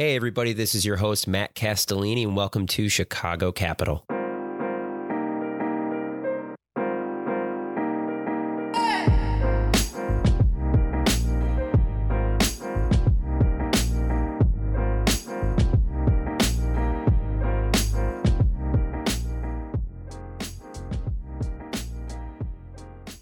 Hey, everybody, this is your host, Matt Castellini, and welcome to Chicago Capital.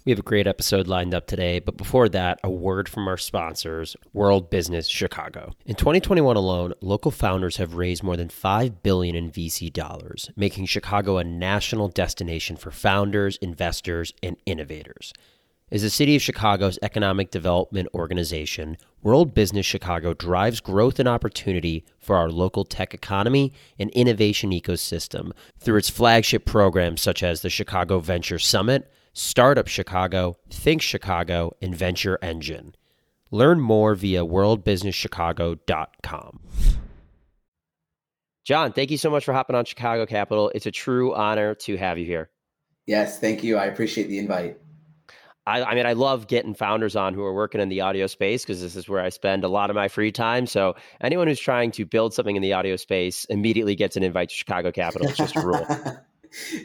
We have a great episode lined up today, but before that, a word from our sponsors, World Business Chicago. In 2021 alone, local founders have raised more than 5 billion in VC dollars, making Chicago a national destination for founders, investors, and innovators. As the City of Chicago's economic development organization, World Business Chicago drives growth and opportunity for our local tech economy and innovation ecosystem through its flagship programs such as the Chicago Venture Summit, Startup Chicago, Think Chicago, and Venture Engine. Learn more via worldbusinesschicago.com. John, thank you so much for hopping on Chicago Capital. It's a true honor to have you here. Yes, thank you. I appreciate the invite. I, I mean, I love getting founders on who are working in the audio space because this is where I spend a lot of my free time. So anyone who's trying to build something in the audio space immediately gets an invite to Chicago Capital. It's just a rule.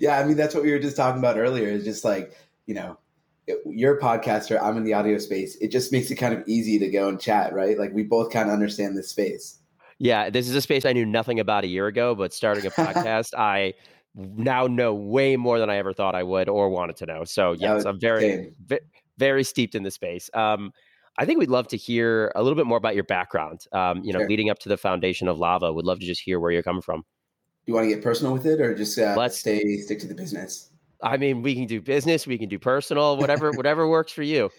yeah, I mean that's what we were just talking about earlier. Is just like you know, it, you're a podcaster, I'm in the audio space. It just makes it kind of easy to go and chat, right? Like we both kind of understand this space. Yeah, this is a space I knew nothing about a year ago, but starting a podcast, I now know way more than I ever thought I would or wanted to know. So yes, I'm very, very, very steeped in the space. Um, I think we'd love to hear a little bit more about your background. Um, you know, sure. leading up to the foundation of Lava, would love to just hear where you're coming from. Do you want to get personal with it, or just uh, let's stay stick to the business? I mean, we can do business, we can do personal, whatever, whatever works for you.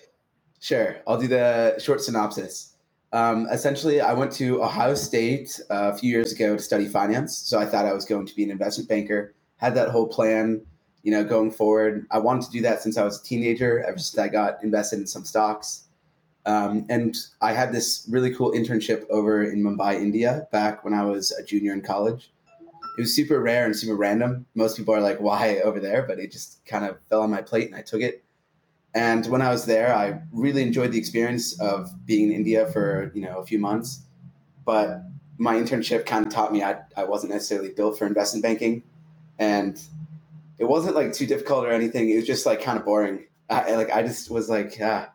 Sure, I'll do the short synopsis. Um, essentially, I went to Ohio State uh, a few years ago to study finance. So I thought I was going to be an investment banker. Had that whole plan, you know, going forward. I wanted to do that since I was a teenager. Ever since I got invested in some stocks, um, and I had this really cool internship over in Mumbai, India, back when I was a junior in college it was super rare and super random. Most people are like, why over there? But it just kind of fell on my plate and I took it. And when I was there, I really enjoyed the experience of being in India for, you know, a few months. But my internship kind of taught me I, I wasn't necessarily built for investment banking. And it wasn't like too difficult or anything. It was just like kind of boring. I, like I just was like, ah,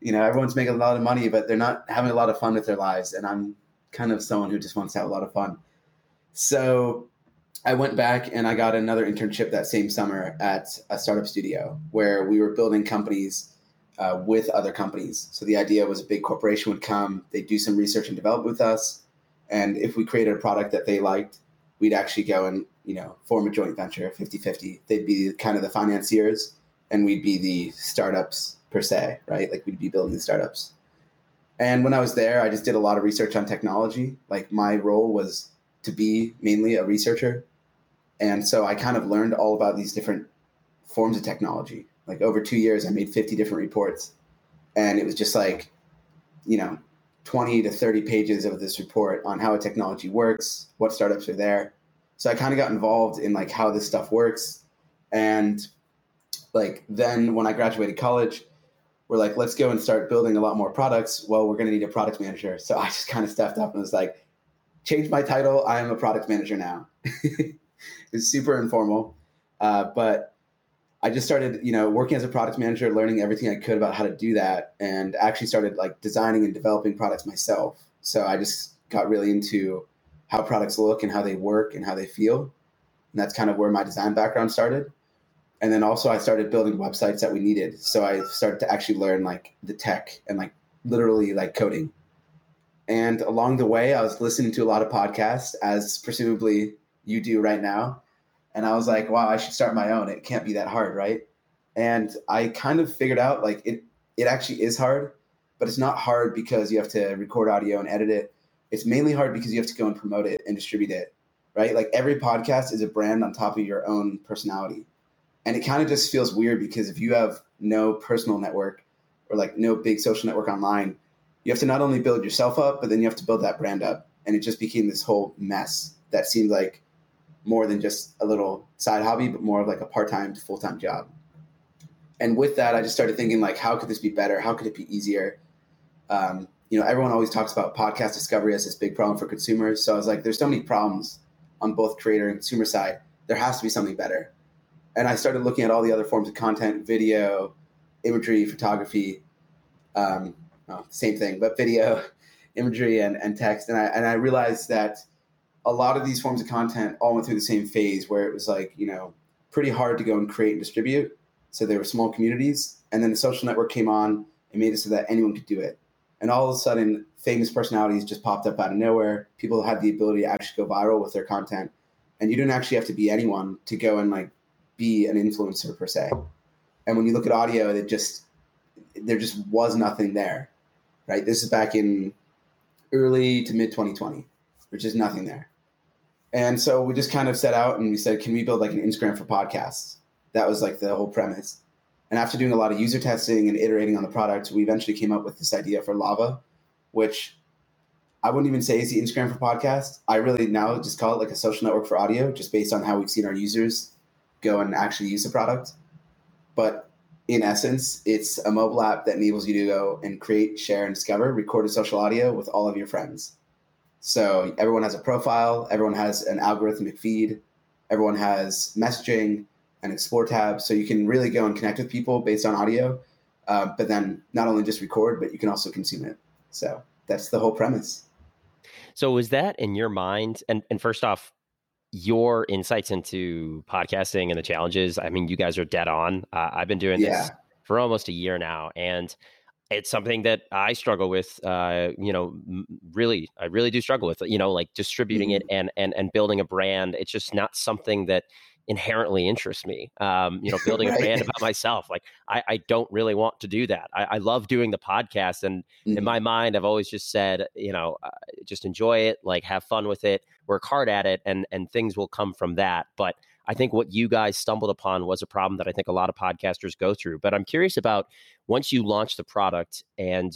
you know, everyone's making a lot of money, but they're not having a lot of fun with their lives. And I'm kind of someone who just wants to have a lot of fun. So I went back and I got another internship that same summer at a startup studio where we were building companies uh, with other companies. So the idea was a big corporation would come, they'd do some research and develop with us, and if we created a product that they liked, we'd actually go and you know form a joint venture 50-50 they'd be kind of the financiers and we'd be the startups per se right? Like we'd be building the startups. And when i was there i just did a lot of research on technology. Like my role was to be mainly a researcher. And so I kind of learned all about these different forms of technology. Like over two years, I made 50 different reports. And it was just like, you know, 20 to 30 pages of this report on how a technology works, what startups are there. So I kind of got involved in like how this stuff works. And like then when I graduated college, we're like, let's go and start building a lot more products. Well, we're going to need a product manager. So I just kind of stepped up and was like, changed my title. I am a product manager now. it's super informal, uh, but I just started, you know, working as a product manager, learning everything I could about how to do that, and actually started like designing and developing products myself. So I just got really into how products look and how they work and how they feel, and that's kind of where my design background started. And then also I started building websites that we needed. So I started to actually learn like the tech and like literally like coding and along the way, I was listening to a lot of podcasts, as presumably you do right now. And I was like, wow, I should start my own. It can't be that hard, right? And I kind of figured out like it, it actually is hard, but it's not hard because you have to record audio and edit it. It's mainly hard because you have to go and promote it and distribute it, right? Like every podcast is a brand on top of your own personality. And it kind of just feels weird because if you have no personal network or like no big social network online, you have to not only build yourself up, but then you have to build that brand up. And it just became this whole mess that seemed like more than just a little side hobby, but more of like a part time to full time job. And with that, I just started thinking like, how could this be better? How could it be easier? Um, you know, everyone always talks about podcast discovery as this big problem for consumers. So I was like, there's so many problems on both creator and consumer side. There has to be something better. And I started looking at all the other forms of content, video, imagery, photography, um, well, same thing, but video, imagery, and, and text. And I, and I realized that a lot of these forms of content all went through the same phase where it was like, you know, pretty hard to go and create and distribute. So there were small communities. And then the social network came on and made it so that anyone could do it. And all of a sudden, famous personalities just popped up out of nowhere. People had the ability to actually go viral with their content. And you didn't actually have to be anyone to go and like be an influencer per se. And when you look at audio, it just there just was nothing there. Right? This is back in early to mid 2020. which is nothing there. And so we just kind of set out and we said, can we build like an Instagram for podcasts? That was like the whole premise. And after doing a lot of user testing and iterating on the product, we eventually came up with this idea for Lava, which I wouldn't even say is the Instagram for podcasts. I really now just call it like a social network for audio, just based on how we've seen our users go and actually use the product. But in essence, it's a mobile app that enables you to go and create, share, and discover recorded social audio with all of your friends. So everyone has a profile, everyone has an algorithmic feed, everyone has messaging and explore tab. So you can really go and connect with people based on audio, uh, but then not only just record, but you can also consume it. So that's the whole premise. So was that in your mind? And and first off, your insights into podcasting and the challenges. I mean, you guys are dead on. Uh, I've been doing yeah. this for almost a year now, and it's something that I struggle with. Uh, you know, really, I really do struggle with. You know, like distributing mm-hmm. it and and and building a brand. It's just not something that inherently interests me. Um, you know, building right. a brand about myself. Like I, I, don't really want to do that. I, I love doing the podcast, and mm-hmm. in my mind, I've always just said, you know, uh, just enjoy it, like have fun with it, work hard at it, and and things will come from that. But I think what you guys stumbled upon was a problem that I think a lot of podcasters go through. But I'm curious about once you launched the product, and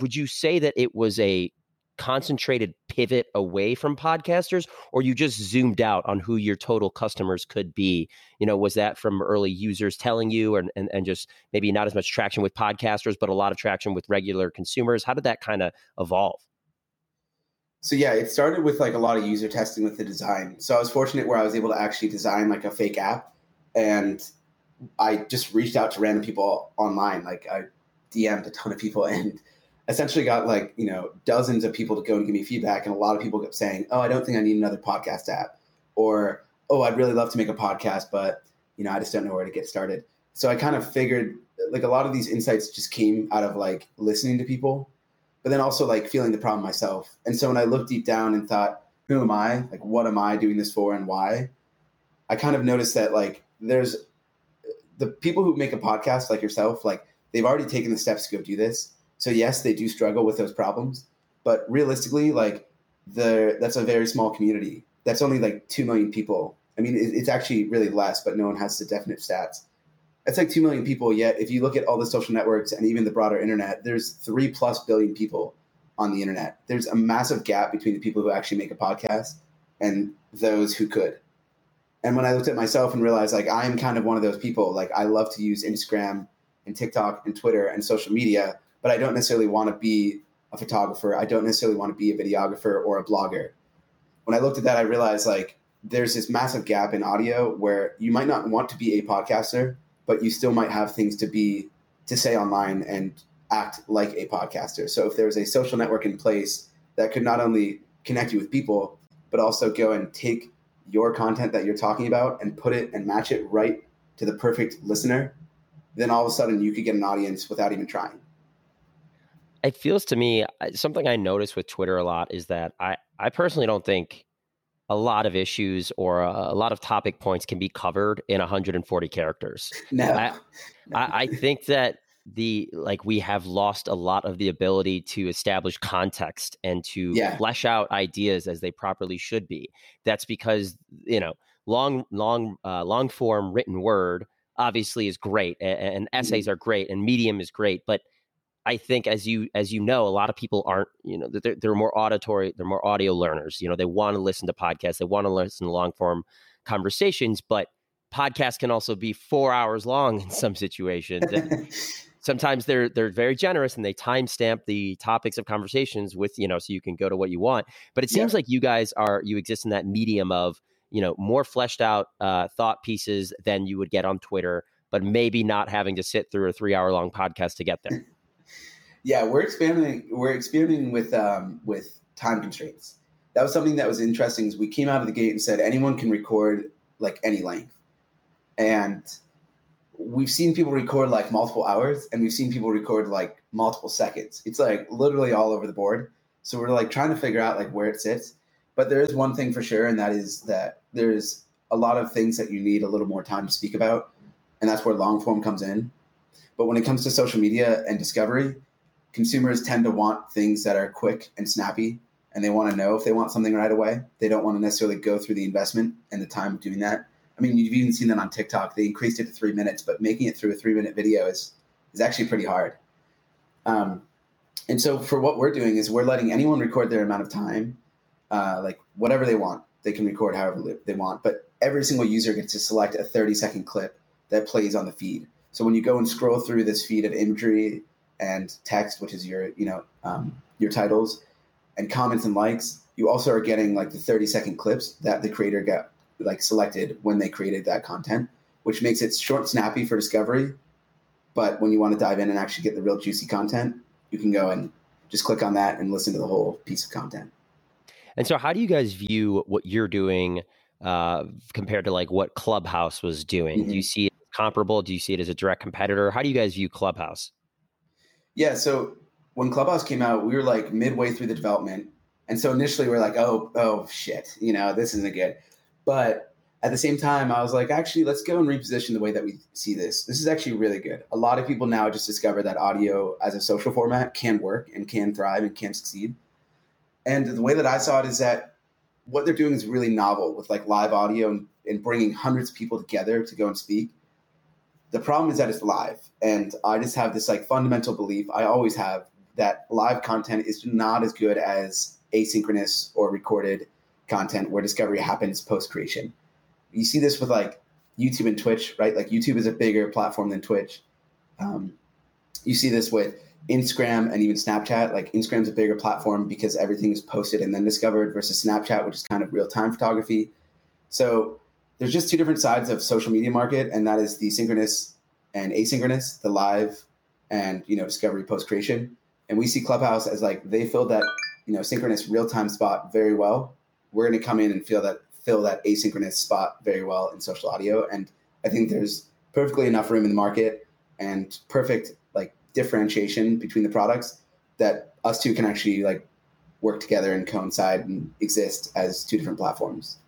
would you say that it was a concentrated pivot away from podcasters or you just zoomed out on who your total customers could be? You know was that from early users telling you and, and, and just maybe not as much traction with podcasters but a lot of traction with regular consumers? How did that kind of evolve? So yeah it started with like a lot of user testing with the design. So i was fortunate where i was able to actually design like a fake app and i just reached out to random people online like i dm'd a ton of people and essentially got like you know dozens of people to go and give me feedback and a lot of people kept saying oh i don't think i need another podcast app or oh i'd really love to make a podcast but you know i just don't know where to get started. So i kind of figured like a lot of these insights just came out of like listening to people but then also like feeling the problem myself. And so when i looked deep down and thought who am i? Like what am i doing this for and why? I kind of noticed that like there's the people who make a podcast like yourself like they've already taken the steps to go do this so yes, they do struggle with those problems, but realistically, like the that's a very small community. That's only like two million people. I mean, it's actually really less, but no one has the definite stats. It's like two million people. Yet, if you look at all the social networks and even the broader internet, there's three plus billion people on the internet. There's a massive gap between the people who actually make a podcast and those who could. And when I looked at myself and realized like I'm kind of one of those people, like I love to use Instagram and TikTok and Twitter and social media but I don't necessarily want to be a photographer. I don't necessarily want to be a videographer or a blogger. When I looked at that, I realized like there's this massive gap in audio where you might not want to be a podcaster, but you still might have things to be to say online and act like a podcaster. So if there was a social network in place that could not only connect you with people, but also go and take your content that you're talking about and put it and match it right to the perfect listener, then all of a sudden you could get an audience without even trying it feels to me something I notice with Twitter a lot is that I, I personally don't think a lot of issues or a, a lot of topic points can be covered in 140 characters. No. I, I, I think that the like we have lost a lot of the ability to establish context and to yeah. flesh out ideas as they properly should be. That's because you know long long uh, long form written word obviously is great and, and essays mm-hmm. are great and medium is great, but I think as you as you know, a lot of people aren't, you know, they're, they're more auditory, they're more audio learners. You know, they want to listen to podcasts, they want to listen to long form conversations, but podcasts can also be four hours long in some situations. sometimes they're they're very generous and they timestamp the topics of conversations with you know so you can go to what you want. But it seems yeah. like you guys are you exist in that medium of you know more fleshed out uh, thought pieces than you would get on Twitter, but maybe not having to sit through a three hour long podcast to get there. Yeah, we're experimenting. We're experimenting with um, with time constraints. That was something that was interesting. Is we came out of the gate and said anyone can record like any length, and we've seen people record like multiple hours, and we've seen people record like multiple seconds. It's like literally all over the board. So we're like trying to figure out like where it sits. But there is one thing for sure, and that is that there's a lot of things that you need a little more time to speak about, and that's where long form comes in. But when it comes to social media and discovery, consumers tend to want things that are quick and snappy and they want to know if they want something right away. They don't want to necessarily go through the investment and the time doing that. I mean, you've even seen that on TikTok. They increased it to three minutes, but making it through a three minute video is is actually pretty hard. Um, and so for what we're doing is we're letting anyone record their amount of time, uh, like whatever they want. They can record however they want, but every single user gets to select a 30 second clip that plays on the feed. So when you go and scroll through this feed of imagery and text, which is your you know um, your titles and comments and likes, you also are getting like the 30 second clips that the creator got like selected when they created that content, which makes it short, snappy for discovery. But when you want to dive in and actually get the real juicy content, you can go and just click on that and listen to the whole piece of content. And so, how do you guys view what you're doing uh, compared to like what Clubhouse was doing? Mm-hmm. Do you see it comparable? Do you see it as a direct competitor? How do you guys view Clubhouse? Yeah, so when Clubhouse came out, we were like midway through the development, and so initially we are like, oh, oh shit, you know, this isn't good. But at the same time, I was like, actually, let's go and reposition the way that we see this. This is actually really good. A lot of people now just discover that audio as a social format can work and can thrive and can succeed. And the way that I saw it is that what they're doing is really novel with like live audio and, and bringing hundreds of people together to go and speak the problem is that it's live and i just have this like fundamental belief. I always have that live content is not as good as asynchronous or recorded content where discovery happens post creation you see this with like youtube and twitch right? Like youtube is a bigger platform than twitch. Um, you see this with instagram and even snapchat. Like instagram's a bigger platform because everything is posted and then discovered versus snapchat which is kind of real-time photography. So there's just two different sides of social media market, and that is the synchronous and asynchronous, the live and you know discovery post creation. And we see Clubhouse as like they fill that you know synchronous real time spot very well. We're going to come in and feel that fill that asynchronous spot very well in social audio, and I think there's perfectly enough room in the market and perfect like differentiation between the products that us two can actually like work together and coincide and exist as two different platforms.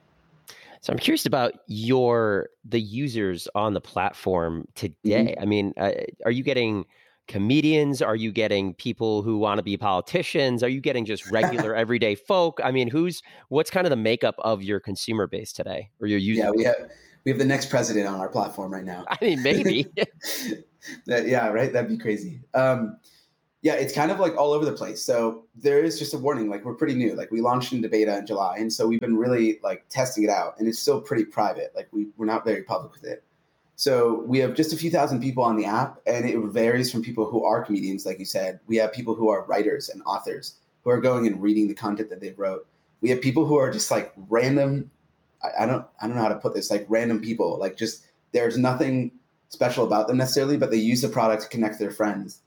So I'm curious about your the users on the platform today. Mm-hmm. I mean, uh, are you getting comedians? Are you getting people who want to be politicians? Are you getting just regular everyday folk? I mean, who's what's kind of the makeup of your consumer base today or your user? Yeah, we have we have the next president on our platform right now. I mean, maybe. that, yeah, right. That'd be crazy. Um, yeah, it's kind of like all over the place. So there is just a warning. Like we're pretty new. Like we launched into beta in July, and so we've been really like testing it out, and it's still pretty private. Like we we're not very public with it. So we have just a few thousand people on the app, and it varies from people who are comedians, like you said. We have people who are writers and authors who are going and reading the content that they wrote. We have people who are just like random. I, I don't I don't know how to put this. Like random people. Like just there's nothing special about them necessarily, but they use the product to connect their friends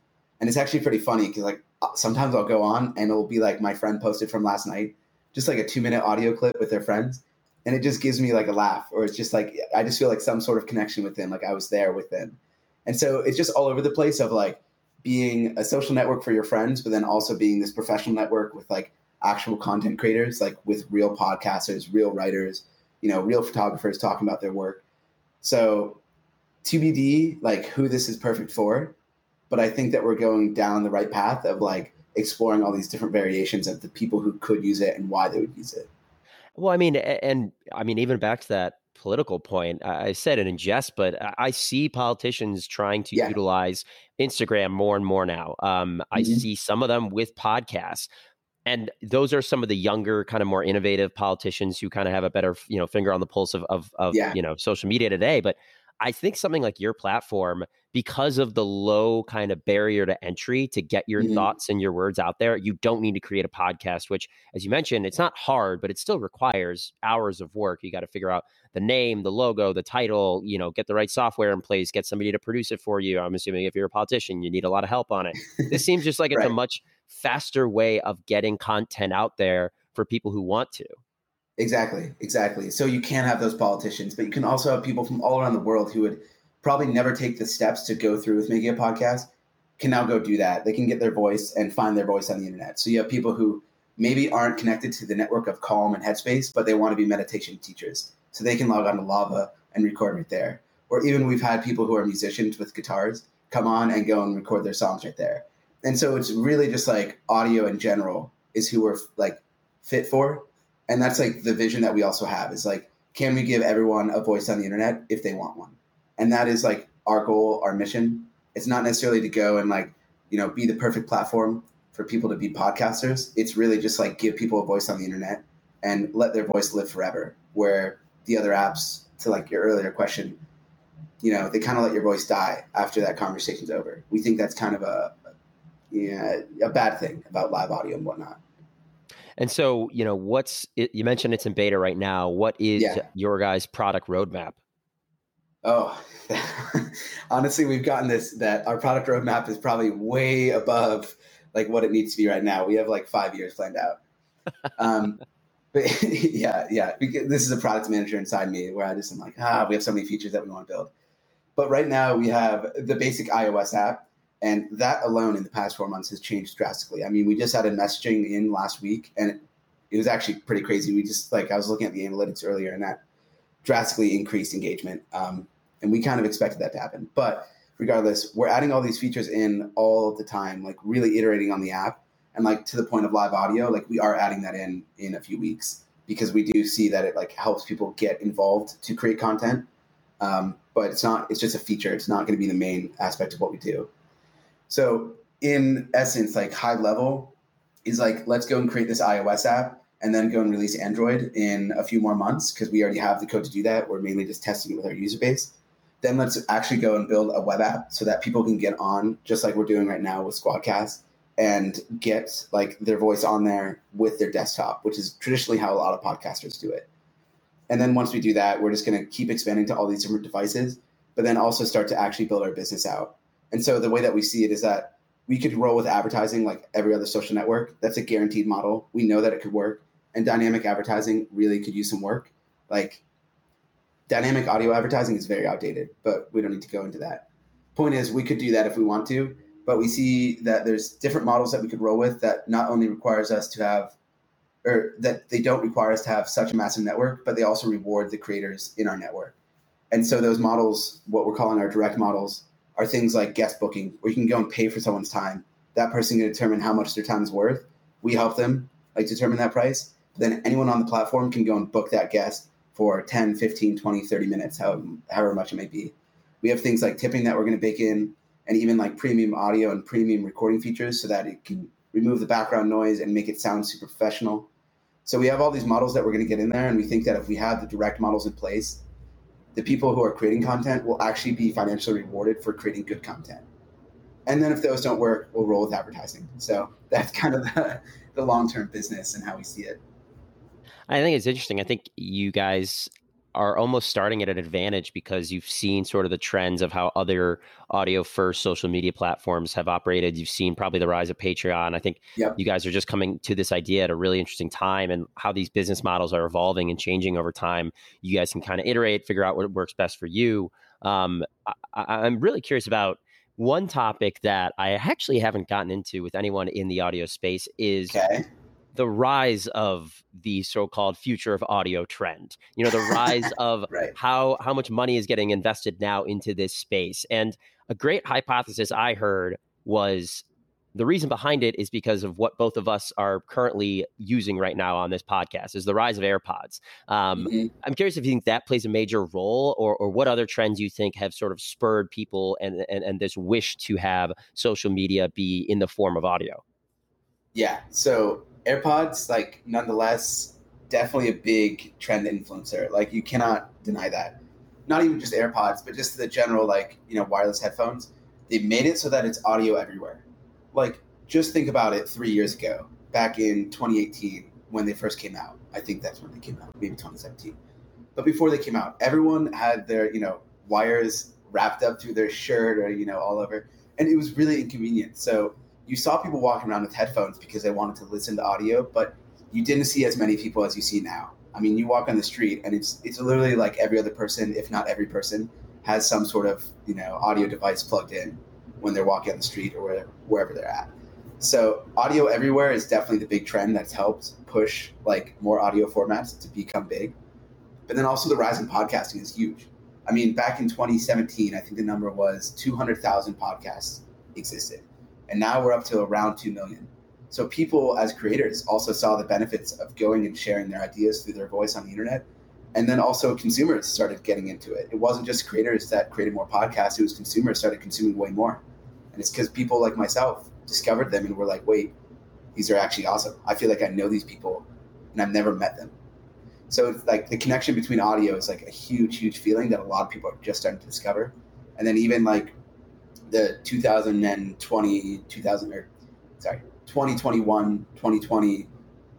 and it's actually pretty funny because like uh, sometimes I'll go on and it'll be like my friend posted from last night, just like a two minute audio clip with their friends, and it just gives me like a laugh, or it's just like I just feel like some sort of connection with them, like I was there with them, and so it's just all over the place of like being a social network for your friends, but then also being this professional network with like actual content creators, like with real podcasters, real writers, you know, real photographers talking about their work. So TBD, like who this is perfect for but I think that we're going down the right path of like exploring all these different variations of the people who could use it and why they would use it. Well, I mean, and I mean, even back to that political point, I said it in jest, but I see politicians trying to yeah. utilize Instagram more and more now. Um, mm-hmm. I see some of them with podcasts. And those are some of the younger, kind of more innovative politicians who kind of have a better, you know, finger on the pulse of, of, of yeah. you know, social media today. But I think something like your platform, because of the low kind of barrier to entry to get your mm-hmm. thoughts and your words out there, you don't need to create a podcast, which, as you mentioned, it's not hard, but it still requires hours of work. You got to figure out the name, the logo, the title, you know, get the right software in place, get somebody to produce it for you. I'm assuming if you're a politician, you need a lot of help on it. this seems just like it's right. a much faster way of getting content out there for people who want to. Exactly, exactly. So you can have those politicians, but you can also have people from all around the world who would probably never take the steps to go through with making a podcast can now go do that. They can get their voice and find their voice on the internet. So you have people who maybe aren't connected to the network of Calm and Headspace, but they want to be meditation teachers. So they can log on to Lava and record right there. Or even we've had people who are musicians with guitars come on and go and record their songs right there. And so it's really just like audio in general is who we're like fit for and that's like the vision that we also have is like can we give everyone a voice on the internet if they want one? And that is like our goal our mission. It's not necessarily to go and like you know be the perfect platform for people to be podcasters. It's really just like give people a voice on the internet and let their voice live forever. Where the other apps to like your earlier question you know they kind of let your voice die after that conversation's over. We think that's kind of a yeah, a bad thing about live audio and whatnot and so, you know, what's it, you mentioned it's in beta right now. What is yeah. your guys' product roadmap? Oh, honestly, we've gotten this that our product roadmap is probably way above like what it needs to be right now. We have like five years planned out. Um, but yeah, yeah, this is a product manager inside me where I just am like, ah, we have so many features that we want to build. But right now we have the basic iOS app and that alone in the past four months has changed drastically. I mean, we just added messaging in last week and it, it was actually pretty crazy. We just like, I was looking at the analytics earlier and that drastically increased engagement. Um, and we kind of expected that to happen. But regardless, we're adding all these features in all the time, like really iterating on the app. And like to the point of live audio, like we are adding that in in a few weeks because we do see that it like helps people get involved to create content. Um, but it's not, it's just a feature. It's not going to be the main aspect of what we do. So in essence, like high level is like, let's go and create this iOS app and then go and release Android in a few more months because we already have the code to do that. We're mainly just testing it with our user base. Then let's actually go and build a web app so that people can get on, just like we're doing right now with Squadcast, and get like their voice on there with their desktop, which is traditionally how a lot of podcasters do it. And then once we do that, we're just going to keep expanding to all these different devices, but then also start to actually build our business out. And so the way that we see it is that we could roll with advertising like every other social network. That's a guaranteed model. We know that it could work. And dynamic advertising really could use some work. Like dynamic audio advertising is very outdated, but we don't need to go into that. Point is, we could do that if we want to, but we see that there's different models that we could roll with that not only requires us to have, or that they don't require us to have such a massive network, but they also reward the creators in our network. And so those models, what we're calling our direct models, are things like guest booking, where you can go and pay for someone's time. That person can determine how much their time is worth. We help them like determine that price. Then anyone on the platform can go and book that guest for 10, 15, 20, 30 minutes, however, however much it may be. We have things like tipping that we're going to bake in and even like premium audio and premium recording features so that it can remove the background noise and make it sound super professional. So we have all these models that we're going to get in there, and we think that if we have the direct models in place, the people who are creating content will actually be financially rewarded for creating good content. And then if those don't work, we'll roll with advertising. So that's kind of the, the long term business and how we see it. I think it's interesting. I think you guys are almost starting at an advantage because you've seen sort of the trends of how other audio first social media platforms have operated. You've seen probably the rise of Patreon. I think yep. you guys are just coming to this idea at a really interesting time and how these business models are evolving and changing over time. You guys can kind of iterate, figure out what works best for you. Um, I, I'm really curious about one topic that I actually haven't gotten into with anyone in the audio space is okay the rise of the so-called future of audio trend you know the rise of right. how how much money is getting invested now into this space and a great hypothesis i heard was the reason behind it is because of what both of us are currently using right now on this podcast is the rise of airpods um, mm-hmm. i'm curious if you think that plays a major role or, or what other trends you think have sort of spurred people and, and, and this wish to have social media be in the form of audio yeah so AirPods, like nonetheless, definitely a big trend influencer. Like you cannot deny that. not even just AirPods, but just the general like you know wireless headphones. They made it so that it's audio everywhere. Like just think about it. Three years ago, back in 2018, when they first came out, I think that's when they came out, maybe 2017. But before they came out, everyone had their you know wires wrapped up through their shirt or you know all over, and it was really inconvenient. So you saw people walking around with headphones because they wanted to listen to audio, but you didn't see as many people as you see now. I mean, you walk on the street and it's it's literally like every other person, if not every person, has some sort of you know audio device plugged in when they're walking on the street or wherever, wherever they're at. So audio everywhere is definitely the big trend that's helped push like more audio formats to become big. But then also the rise in podcasting is huge. I mean, back in 2017, I think the number was 200,000 podcasts existed, and now we're up to around 2 million. So people as creators also saw the benefits of going and sharing their ideas through their voice on the internet. And then also consumers started getting into it. It wasn't just creators that created more podcasts, it was consumers started consuming way more. And it's because people like myself discovered them and were like, wait, these are actually awesome. I feel like I know these people and I've never met them. So it's like the connection between audio is like a huge, huge feeling that a lot of people are just starting to discover. And then even like the 2020, 2000 or sorry, 2021, 2020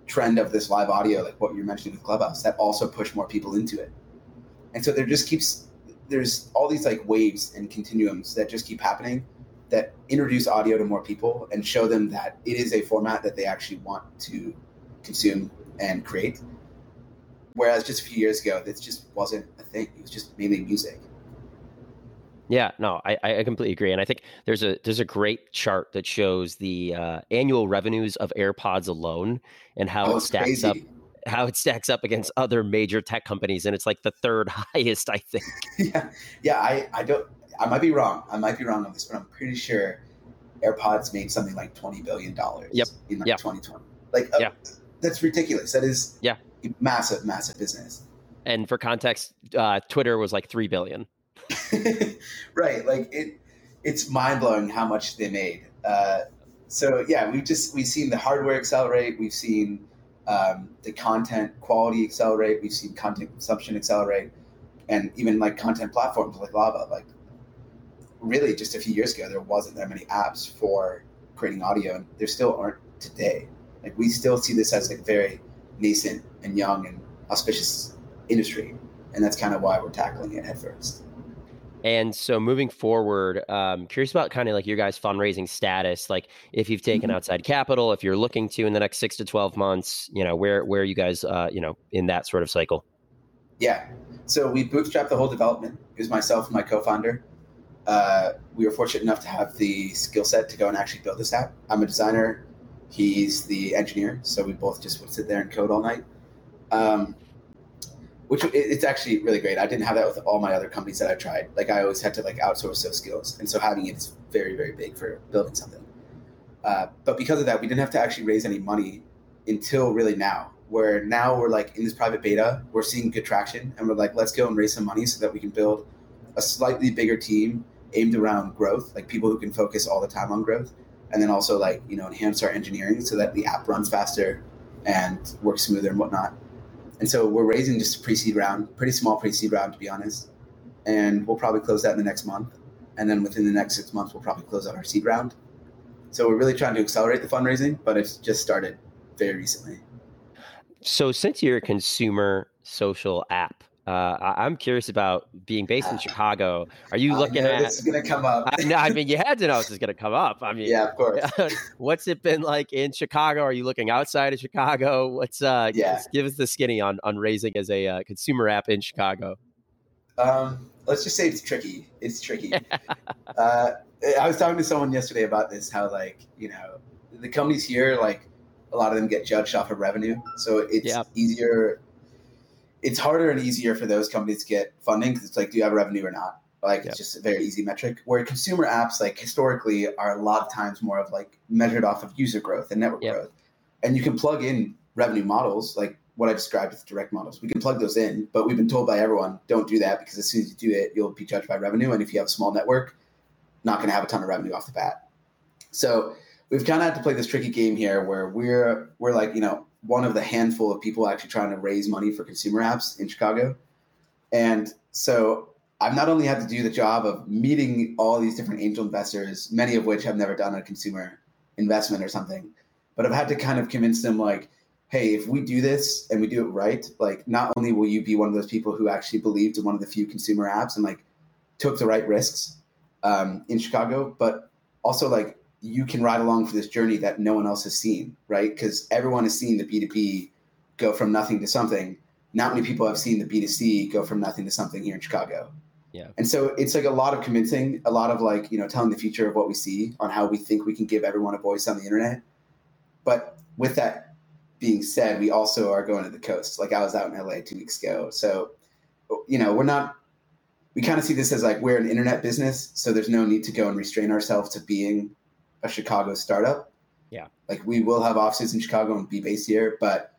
trend of this live audio, like what you're mentioning with Clubhouse, that also pushed more people into it. And so there just keeps there's all these like waves and continuums that just keep happening that introduce audio to more people and show them that it is a format that they actually want to consume and create. Whereas just a few years ago, this just wasn't a thing. It was just mainly music. Yeah, no, I, I completely agree, and I think there's a there's a great chart that shows the uh, annual revenues of AirPods alone and how oh, it stacks crazy. up how it stacks up against other major tech companies, and it's like the third highest, I think. yeah, yeah, I I don't I might be wrong. I might be wrong on this, but I'm pretty sure AirPods made something like twenty billion dollars. Yep. In like yep. 2020. Like, uh, yeah, that's ridiculous. That is yeah massive, massive business. And for context, uh, Twitter was like three billion. right. Like it, it's mind blowing how much they made. Uh, so yeah, we've just we've seen the hardware accelerate. We've seen um, the content quality accelerate. We've seen content consumption accelerate, and even like content platforms like Lava. Like really, just a few years ago, there wasn't that many apps for creating audio, and there still aren't today. Like we still see this as like very nascent and young and auspicious industry, and that's kind of why we're tackling it headfirst. And so moving forward, um, curious about kind of like your guys' fundraising status. Like if you've taken mm-hmm. outside capital, if you're looking to in the next six to twelve months, you know where where are you guys, uh, you know, in that sort of cycle? Yeah, so we bootstrapped the whole development. It was myself and my co-founder. Uh, we were fortunate enough to have the skill set to go and actually build this app. I'm a designer. He's the engineer, so we both just would sit there and code all night. Um, which it's actually really great. I didn't have that with all my other companies that I tried. Like I always had to like outsource those skills, and so having it is very very big for building something. Uh, but because of that, we didn't have to actually raise any money until really now. Where now we're like in this private beta, we're seeing good traction, and we're like, let's go and raise some money so that we can build a slightly bigger team aimed around growth, like people who can focus all the time on growth, and then also like you know enhance our engineering so that the app runs faster and works smoother and whatnot. And so we're raising just a pre-seed round, pretty small pre-seed round to be honest. And we'll probably close that in the next month. And then within the next six months, we'll probably close out our seed round. So we're really trying to accelerate the fundraising, but it's just started very recently. So since you're a consumer social app, uh, I, am curious about being based in Chicago. Are you looking at? This is going to come up. I, no, I mean you had to know this is going to come up. I mean, yeah, of course. what's it been like in Chicago? Are you looking outside of Chicago? What's uh? Yeah. Give us the skinny on on raising as a uh, consumer app in Chicago. Um, let's just say it's tricky. It's tricky. uh, I was talking to someone yesterday about this. How like you know the companies here like a lot of them get judged off of revenue, so it's yep. easier it's harder and easier for those companies to get funding because it's like, do you have revenue or not? Like yep. it's just a very easy metric. Where consumer apps, like historically, are a lot of times more of like measured off of user growth and network yep. growth, and you can plug in revenue models like what I described with direct models. We can plug those in, but we've been told by everyone don't do that because as soon as you do it, you'll be judged by revenue, and if you have a small network, not going to have a ton of revenue off the bat. So we've kind of had to play this tricky game here where we're we're like you know one of the handful of people actually trying to raise money for consumer apps in Chicago. And so I've not only had to do the job of meeting all these different angel investors, many of which have never done a consumer investment or something, but I've had to kind of convince them like, hey, if we do this and we do it right, like not only will you be one of those people who actually believed in one of the few consumer apps and like took the right risks um, in Chicago, but also like you can ride along for this journey that no one else has seen, right? Because everyone has seen the B2B go from nothing to something. Not many people have seen the B2C go from nothing to something here in Chicago. Yeah. And so it's like a lot of convincing, a lot of like, you know, telling the future of what we see on how we think we can give everyone a voice on the internet. But with that being said, we also are going to the coast. Like I was out in LA two weeks ago. So, you know, we're not, we kind of see this as like we're an internet business. So there's no need to go and restrain ourselves to being a Chicago startup. Yeah. Like we will have offices in Chicago and be based here, but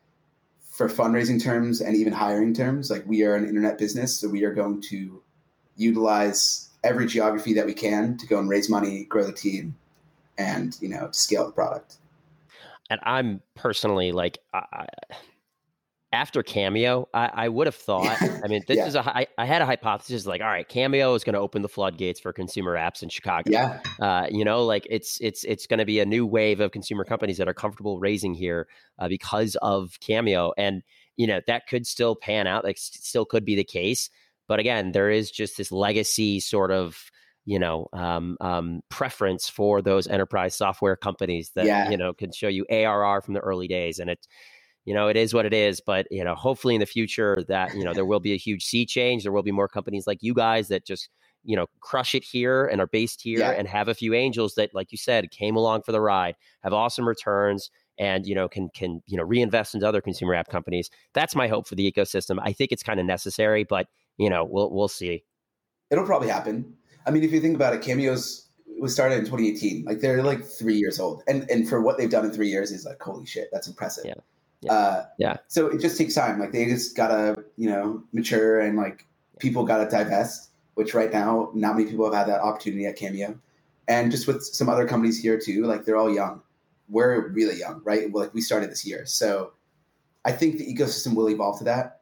for fundraising terms and even hiring terms, like we are an internet business. So we are going to utilize every geography that we can to go and raise money, grow the team, and you know scale the product. And I'm personally like, I, after Cameo, I, I, would have thought. I mean, this yeah. is a. I, I had a hypothesis like, all right, Cameo is going to open the floodgates for consumer apps in Chicago. Yeah, uh, you know, like it's it's it's going to be a new wave of consumer companies that are comfortable raising here uh, because of Cameo, and you know that could still pan out. Like, still could be the case. But again, there is just this legacy sort of you know um, um, preference for those enterprise software companies that yeah. you know can show you ARR from the early days, and it you know it is what it is. But you know, hopefully in the future that you know there will be a huge sea change. There will be more companies like you guys that just you know crush it here and are based here yeah. and have a few angels that like you said came along for the ride have awesome returns and you know can can you know reinvest into other consumer app companies that's my hope for the ecosystem i think it's kind of necessary but you know, we'll we'll see. It'll probably happen. I mean, if you think about it, Cameos was started in 2018. Like they're like three years old, and and for what they've done in three years is like holy shit, that's impressive. Yeah. Yeah. Uh, yeah. So it just takes time. Like they just gotta you know mature and like people gotta divest. Which right now, not many people have had that opportunity at Cameo, and just with some other companies here too. Like they're all young. We're really young, right? Like we started this year, so I think the ecosystem will evolve to that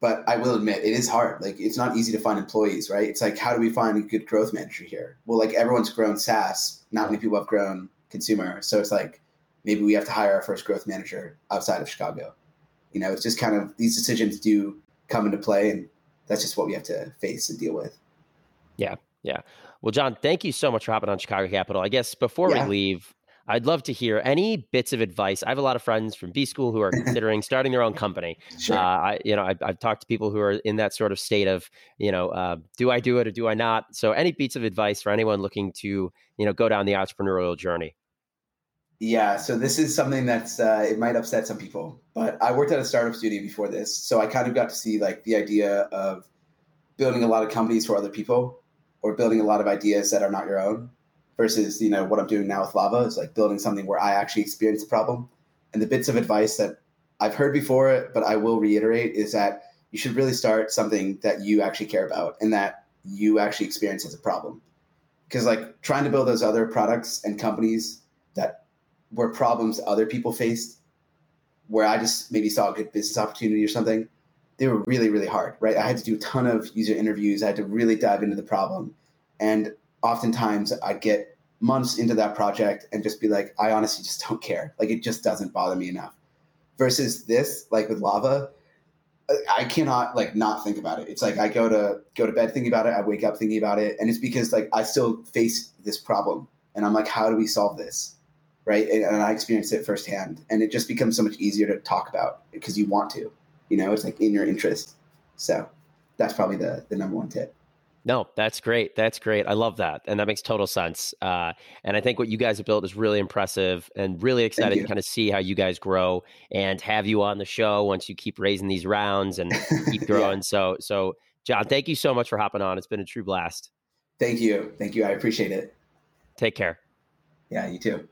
but I will admit it is hard. Like it's not easy to find employees, right? It's like how do we find a good growth manager here? Well, like everyone's grown SaaS, not many people have grown consumer, so it's like maybe we have to hire our first growth manager outside of Chicago. You know, it's just kind of these decisions do come into play, and that's just what we have to face and deal with. Yeah, yeah. Well, John, thank you so much for hopping on Chicago Capital. I guess before yeah. we leave, I'd love to hear any bits of advice. I have a lot of friends from B school who are considering starting their own company. Sure. Uh, I, you know, I've, I've, talked to people who are in that sort of state of, you know, uh, do I do it or do I not? So, any bits of advice for anyone looking to, you know, go down the entrepreneurial journey? Yeah, so this is something that's uh, it might upset some people, but I worked at a startup studio before this, so I kind of got to see like the idea of building a lot of companies for other people, or building a lot of ideas that are not your own versus you know what I'm doing now with Lava is like building something where I actually experience the problem. And the bits of advice that I've heard before, but I will reiterate, is that you should really start something that you actually care about and that you actually experience as a problem. Because like trying to build those other products and companies that were problems other people faced, where I just maybe saw a good business opportunity or something, they were really, really hard, right? I had to do a ton of user interviews. I had to really dive into the problem. And oftentimes I get months into that project and just be like, I honestly just don't care. Like it just doesn't bother me enough. Versus this, like with lava, I cannot like not think about it. It's like I go to go to bed thinking about it. I wake up thinking about it, and it's because like I still face this problem, and I'm like, how do we solve this, right? And, and I experienced it firsthand, and it just becomes so much easier to talk about because you want to, you know, it's like in your interest. So that's probably the the number one tip. No, that's great. That's great. I love that. And that makes total sense. Uh, and I think what you guys have built is really impressive and really excited to kind of see how you guys grow and have you on the show once you keep raising these rounds and keep growing. yeah. So, so John, thank you so much for hopping on. It's been a true blast. Thank you. Thank you. I appreciate it. Take care. Yeah, you too.